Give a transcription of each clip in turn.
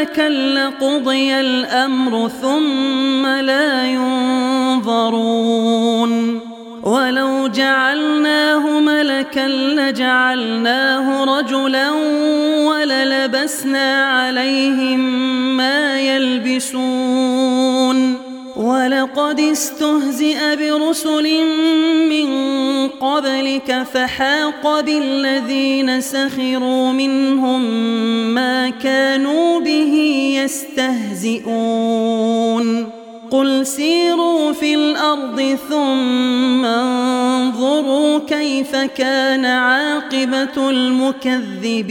ملكا لقضي الأمر ثم لا ينظرون. ولو جعلناه ملكا لجعلناه رجلا وللبسنا عليهم ما يلبسون. ولقد استهزئ برسل من قبلك فحاق بالذين سخروا منهم ما كانوا به يستهزئون. قل سيروا في الأرض ثم انظروا كيف كان عاقبة المكذبين.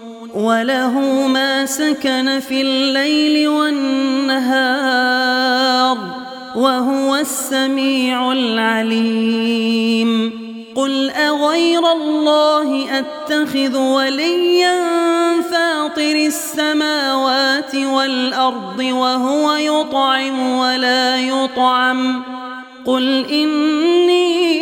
وله ما سكن في الليل والنهار وهو السميع العليم. قل أغير الله أتخذ وليا فاطر السماوات والأرض وهو يطعم ولا يطعم. قل إني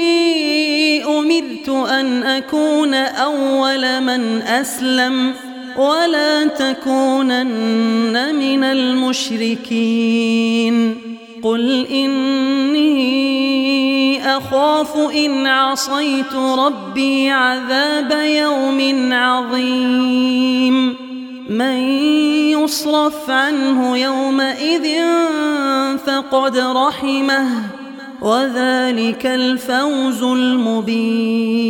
أمرت أن أكون أول من أسلم. ولا تكونن من المشركين. قل إني أخاف إن عصيت ربي عذاب يوم عظيم. من يصرف عنه يومئذ فقد رحمه وذلك الفوز المبين.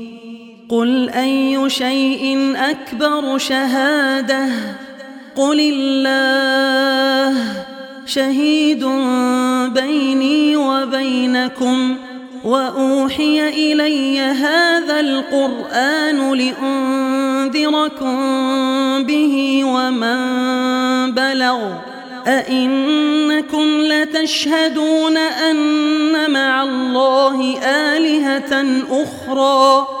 قل أي شيء أكبر شهادة قل الله شهيد بيني وبينكم وأوحي إلي هذا القرآن لأنذركم به ومن بلغ أئنكم لتشهدون أن مع الله آلهة أخرى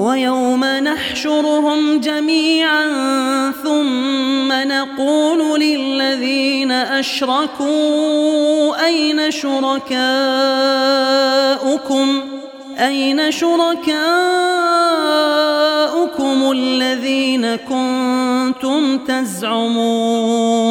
ويوم نحشرهم جميعا ثم نقول للذين أشركوا أين شركاؤكم؟ أين شركاؤكم الذين كنتم تزعمون؟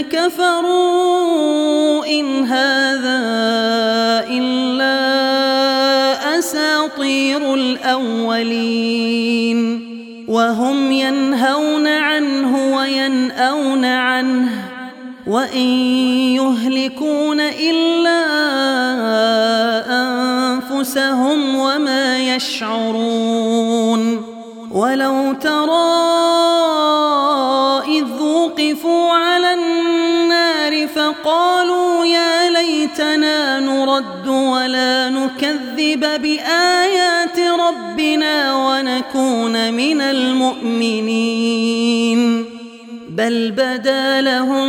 كفروا إن هذا إلا أساطير الأولين وهم ينهون عنه وينأون عنه وإن يهلكون إلا أنفسهم وما يشعرون ولو ترى نكذب بآيات ربنا ونكون من المؤمنين. بل بدا لهم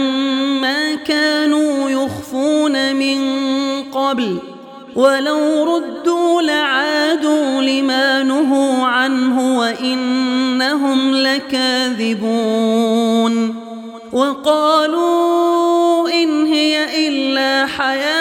ما كانوا يخفون من قبل ولو ردوا لعادوا لما نهوا عنه وإنهم لكاذبون. وقالوا إن هي إلا حياتنا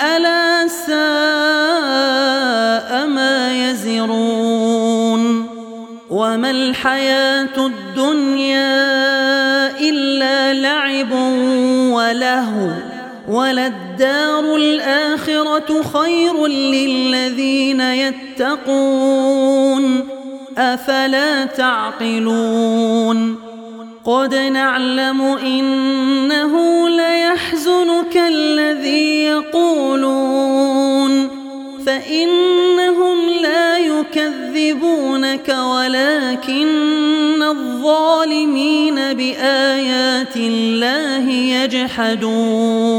ألا ساء ما يزرون وما الحياة الدنيا إلا لعب ولهو وللدار الآخرة خير للذين يتقون أفلا تعقلون قد نعلم إنه ليحزنك الذي يقولون فإنهم لا يكذبونك ولكن الظالمين بآيات الله يجحدون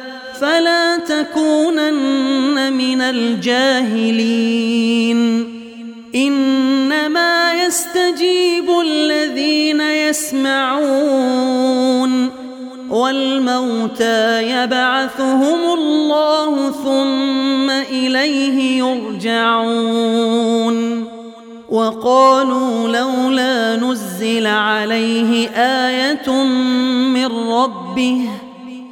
فلا تكونن من الجاهلين. إنما يستجيب الذين يسمعون والموتى يبعثهم الله ثم إليه يرجعون. وقالوا لولا نزل عليه آية من ربه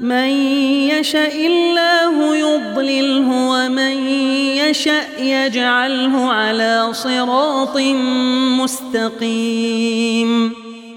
من يشاء الله يضلله ومن يشأ يجعله على صراط مستقيم.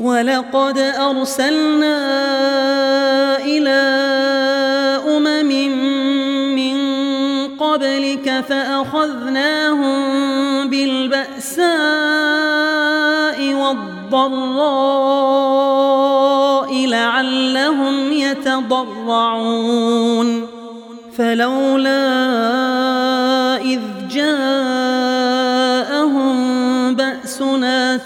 ولقد أرسلنا إلى أمم من قبلك فأخذناهم بالبأساء والضراء لعلهم يتضرعون. فلولا إذ جاءهم بأسنا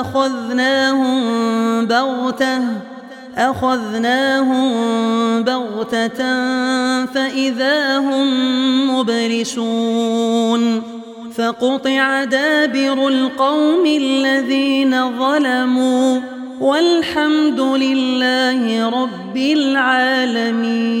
أخذناهم بغتة أخذناهم بغتة فإذا هم مبرسون فقطع دابر القوم الذين ظلموا والحمد لله رب العالمين.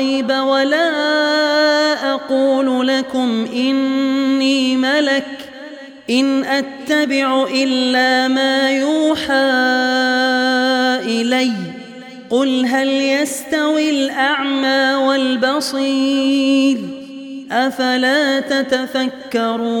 الغيب ولا أقول لكم إني ملك إن أتبع إلا ما يوحى إلي قل هل يستوي الأعمى والبصير أفلا تتفكرون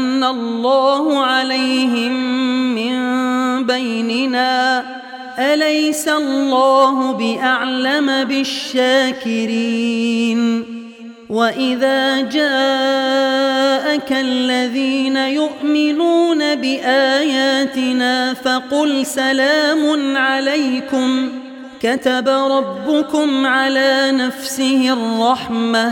الله عليهم من بيننا. أليس الله بأعلم بالشاكرين؟ وإذا جاءك الذين يؤمنون بآياتنا فقل سلام عليكم. كتب ربكم على نفسه الرحمة.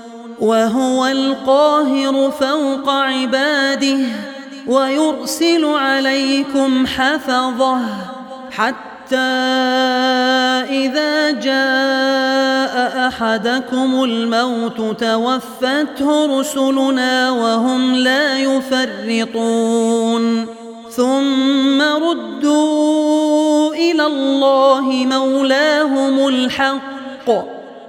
وهو القاهر فوق عباده ويرسل عليكم حفظه حتى إذا جاء أحدكم الموت توفته رسلنا وهم لا يفرطون. ثم ردوا إلى الله مولاهم الحق.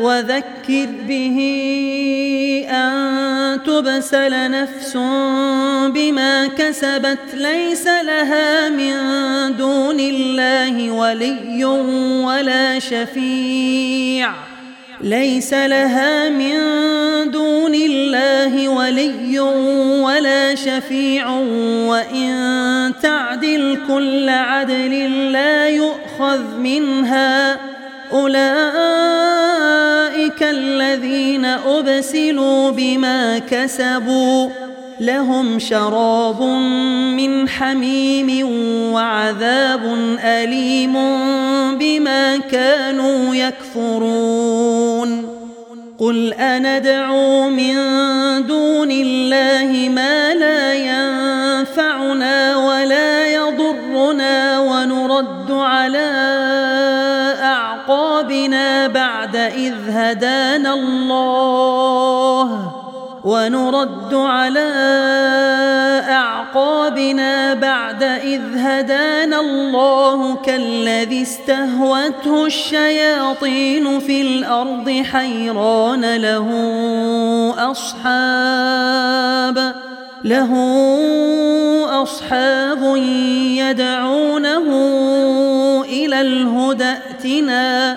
وذكر به أن تبسل نفس بما كسبت ليس لها من دون الله ولي ولا شفيع. ليس لها من دون الله ولي ولا شفيع. وإن تعدل كل عدل لا يؤخذ منها. أولئك الذين أبسلوا بما كسبوا لهم شراب من حميم وعذاب أليم بما كانوا يكفرون. قل أندعو من دون الله ما لا ينفعنا ولا يضرنا ونرد على بعد إذ هدانا الله ونرد على أعقابنا بعد إذ هدانا الله كالذي استهوته الشياطين في الأرض حيران له أصحاب له أصحاب يدعونه إلى الهدى ائتنا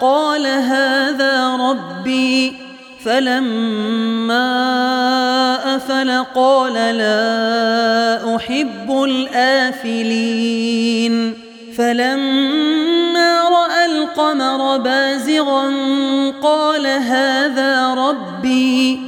قال هذا ربي فلما أفل قال لا أحب الآفلين. فلما رأى القمر بازغا قال هذا ربي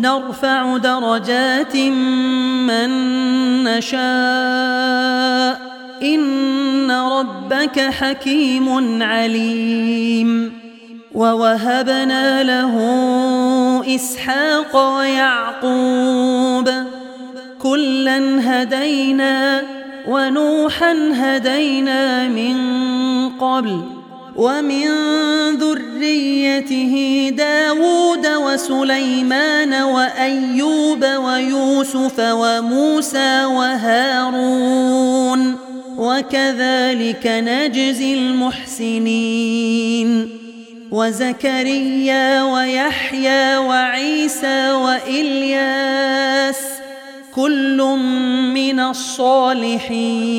نرفع درجات من نشاء. إن ربك حكيم عليم. ووهبنا له إسحاق ويعقوب. كلا هدينا ونوحا هدينا من قبل. ومن ذريته داود وسليمان وأيوب ويوسف وموسى وهارون وكذلك نجزي المحسنين وزكريا ويحيى وعيسى وإلياس كل من الصالحين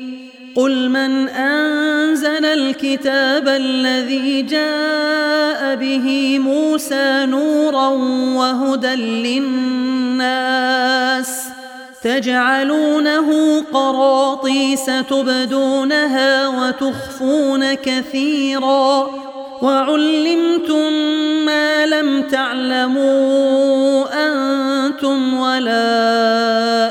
قل من أنزل الكتاب الذي جاء به موسى نورا وهدى للناس تجعلونه قراطيس تبدونها وتخفون كثيرا وعلمتم ما لم تعلموا أنتم ولا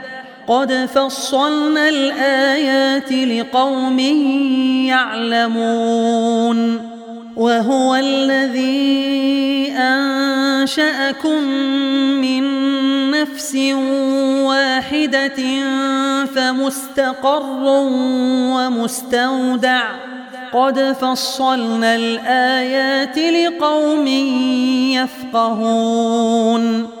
قد فصلنا الآيات لقوم يعلمون وهو الذي أنشأكم من نفس واحدة فمستقر ومستودع قد فصلنا الآيات لقوم يفقهون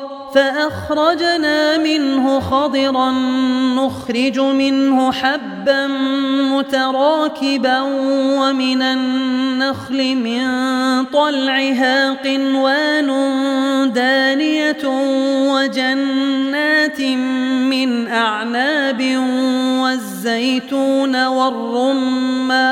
فأخرجنا منه خضرا نخرج منه حبا متراكبا ومن النخل من طلعها قنوان دانية وجنات من أعناب والزيتون والرمان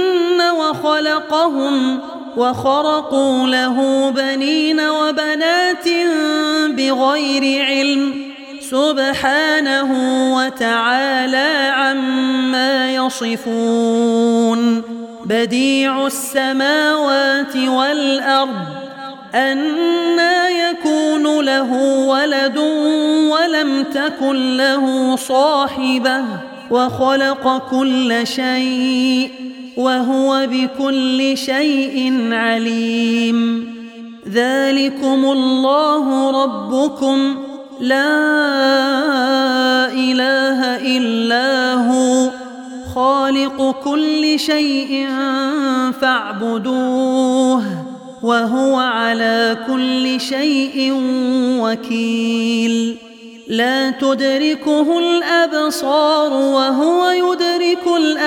وخلقهم وخرقوا له بنين وبنات بغير علم سبحانه وتعالى عما يصفون بديع السماوات والأرض أنا يكون له ولد ولم تكن له صاحبة وخلق كل شيء وهو بكل شيء عليم. ذلكم الله ربكم. لا إله إلا هو. خالق كل شيء فاعبدوه. وهو على كل شيء وكيل. لا تدركه الأبصار وهو يدرك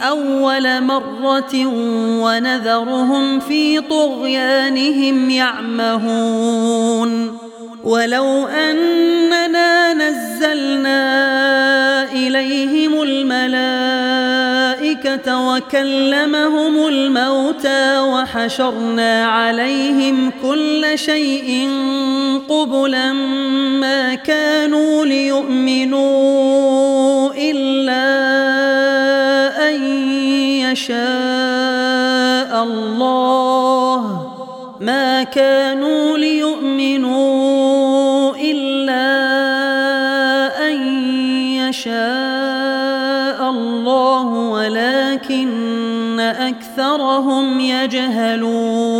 أول مرة ونذرهم في طغيانهم يعمهون. ولو أننا نزلنا إليهم الملائكة وكلمهم الموتى وحشرنا عليهم كل شيء قبلا ما كانوا ليؤمنوا ان يشاء الله ما كانوا ليؤمنوا إلا أن يشاء الله ولكن أكثرهم يجهلون.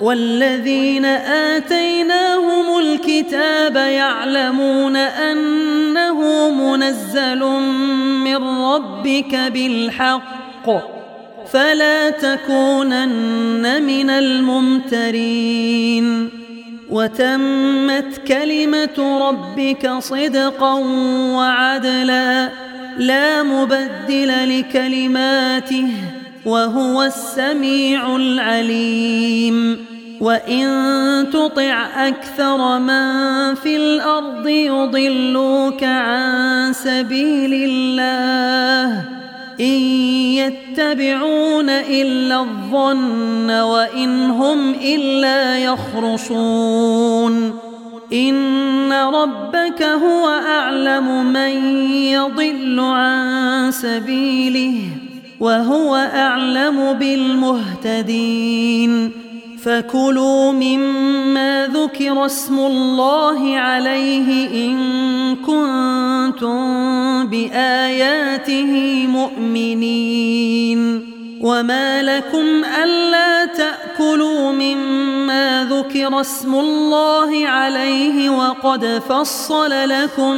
والذين آتيناهم الكتاب يعلمون أنه منزل من ربك بالحق فلا تكونن من الممترين وتمت كلمة ربك صدقا وعدلا لا مبدل لكلماته وهو السميع العليم. وإن تطع أكثر من في الأرض يضلوك عن سبيل الله. إن يتبعون إلا الظن وإن هم إلا يخرصون. إن ربك هو أعلم من يضل عن سبيله. وهو أعلم بالمهتدين. فكلوا مما ذكر اسم الله عليه إن كنتم بآياته مؤمنين. وما لكم ألا تأكلوا مما ذكر اسم الله عليه وقد فصل لكم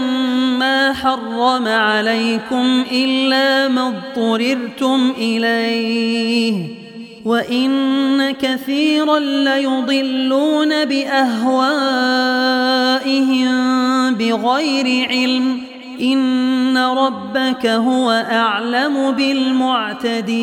ما حرم عليكم إلا ما اضطررتم إليه وإن كثيرا ليضلون بأهوائهم بغير علم إن ربك هو أعلم بالمعتدين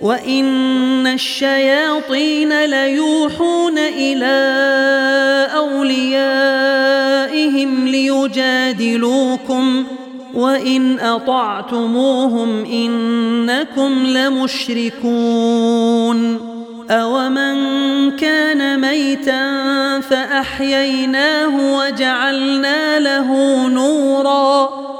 وإن الشياطين ليوحون إلى أوليائهم ليجادلوكم وإن أطعتموهم إنكم لمشركون أومن كان ميتا فأحييناه وجعلنا له نورا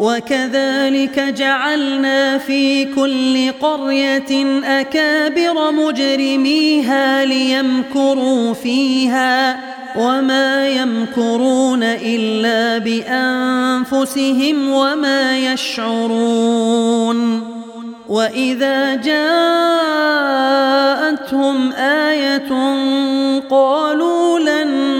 وكذلك جعلنا في كل قرية أكابر مجرميها ليمكروا فيها وما يمكرون إلا بأنفسهم وما يشعرون وإذا جاءتهم آية قالوا لن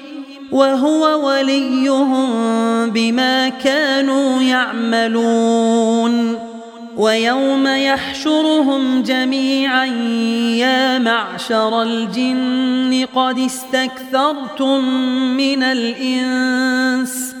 وهو وليهم بما كانوا يعملون. ويوم يحشرهم جميعا يا معشر الجن قد استكثرتم من الإنس.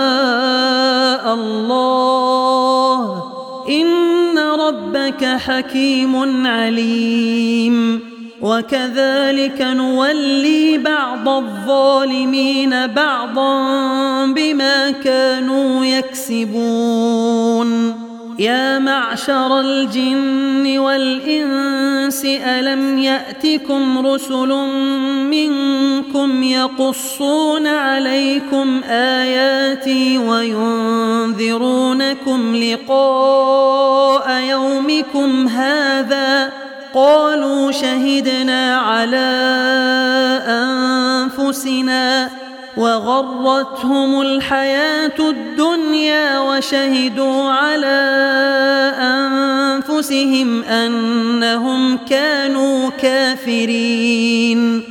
ربك حكيم عليم. وكذلك نولي بعض الظالمين بعضا بما كانوا يكسبون. يا معشر الجن والإنس ألم يأتكم رسل منكم يقصون عليكم آياتي وينذرونكم لقاء يومكم هذا قالوا شهدنا على أنفسنا وغرتهم الحياة الدنيا وشهدوا على أنفسهم أنهم كانوا كافرين.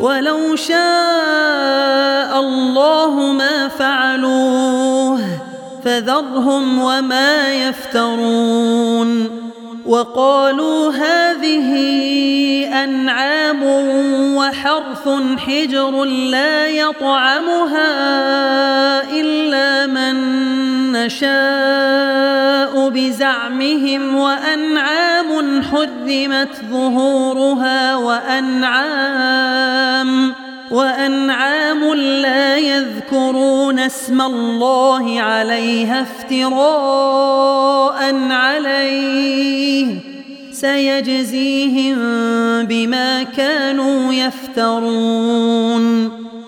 ولو شاء الله ما فعلوه فذرهم وما يفترون وقالوا هذه أنعام وحرث حجر لا يطعمها إلا من نشاء بزعمهم وأنعام حرمت ظهورها وأنعام وأنعام لا يذكرون اسم الله عليها افتراء عليه سيجزيهم بما كانوا يفترون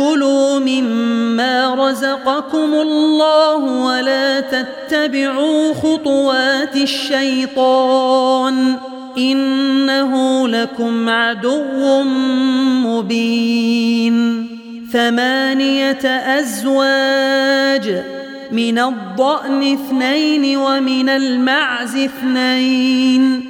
كلوا مما رزقكم الله ولا تتبعوا خطوات الشيطان إنه لكم عدو مبين. ثمانية أزواج من الضأن اثنين ومن المعز اثنين.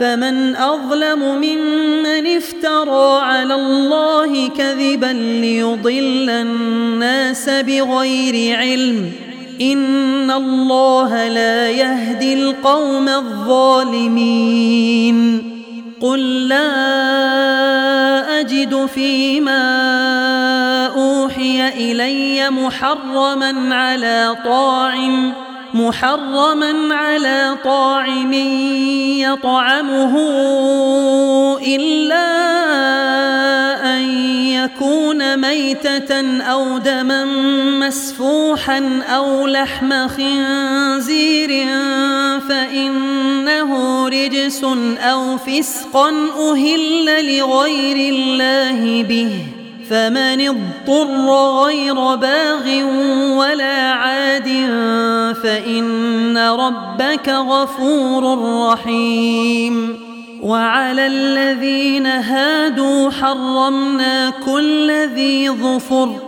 فمن أظلم ممن افترى على الله كذبا ليضل الناس بغير علم. إن الله لا يهدي القوم الظالمين. قل لا أجد فيما أوحي إلي محرما على طاعم. محرما على طاعم يطعمه إلا أن يكون ميتة أو دما مسفوحا أو لحم خنزير فإنه رجس أو فسقا أهل لغير الله به. فمن اضطر غير باغ ولا عاد فإن ربك غفور رحيم. وعلى الذين هادوا حرمنا كل ذي ظفر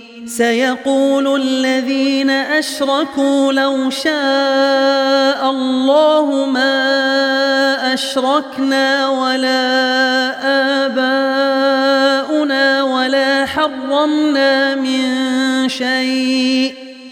سيقول الذين أشركوا لو شاء الله ما أشركنا ولا آباؤنا ولا حرمنا من شيء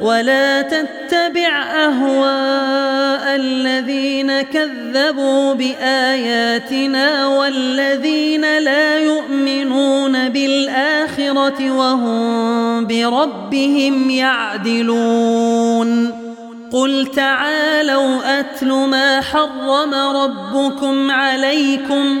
ولا تتبع أهواء الذين كذبوا بآياتنا والذين لا يؤمنون بالآخرة وهم بربهم يعدلون. قل تعالوا أتل ما حرم ربكم عليكم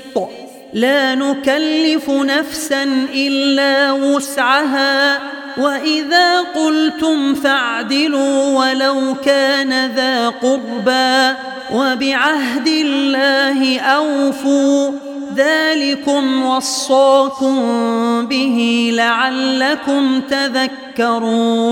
لا نكلف نفسا إلا وسعها. وإذا قلتم فاعدلوا ولو كان ذا قربى وبعهد الله أوفوا. ذلكم وصاكم به لعلكم تذكرون.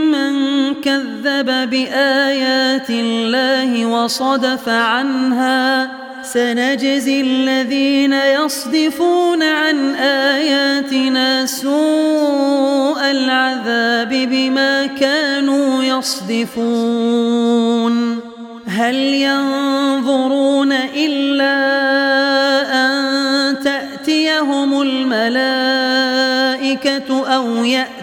كذب بآيات الله وصدف عنها. سنجزي الذين يصدفون عن آياتنا سوء العذاب بما كانوا يصدفون. هل ينظرون إلا أن تأتيهم الملائكة أو يأتي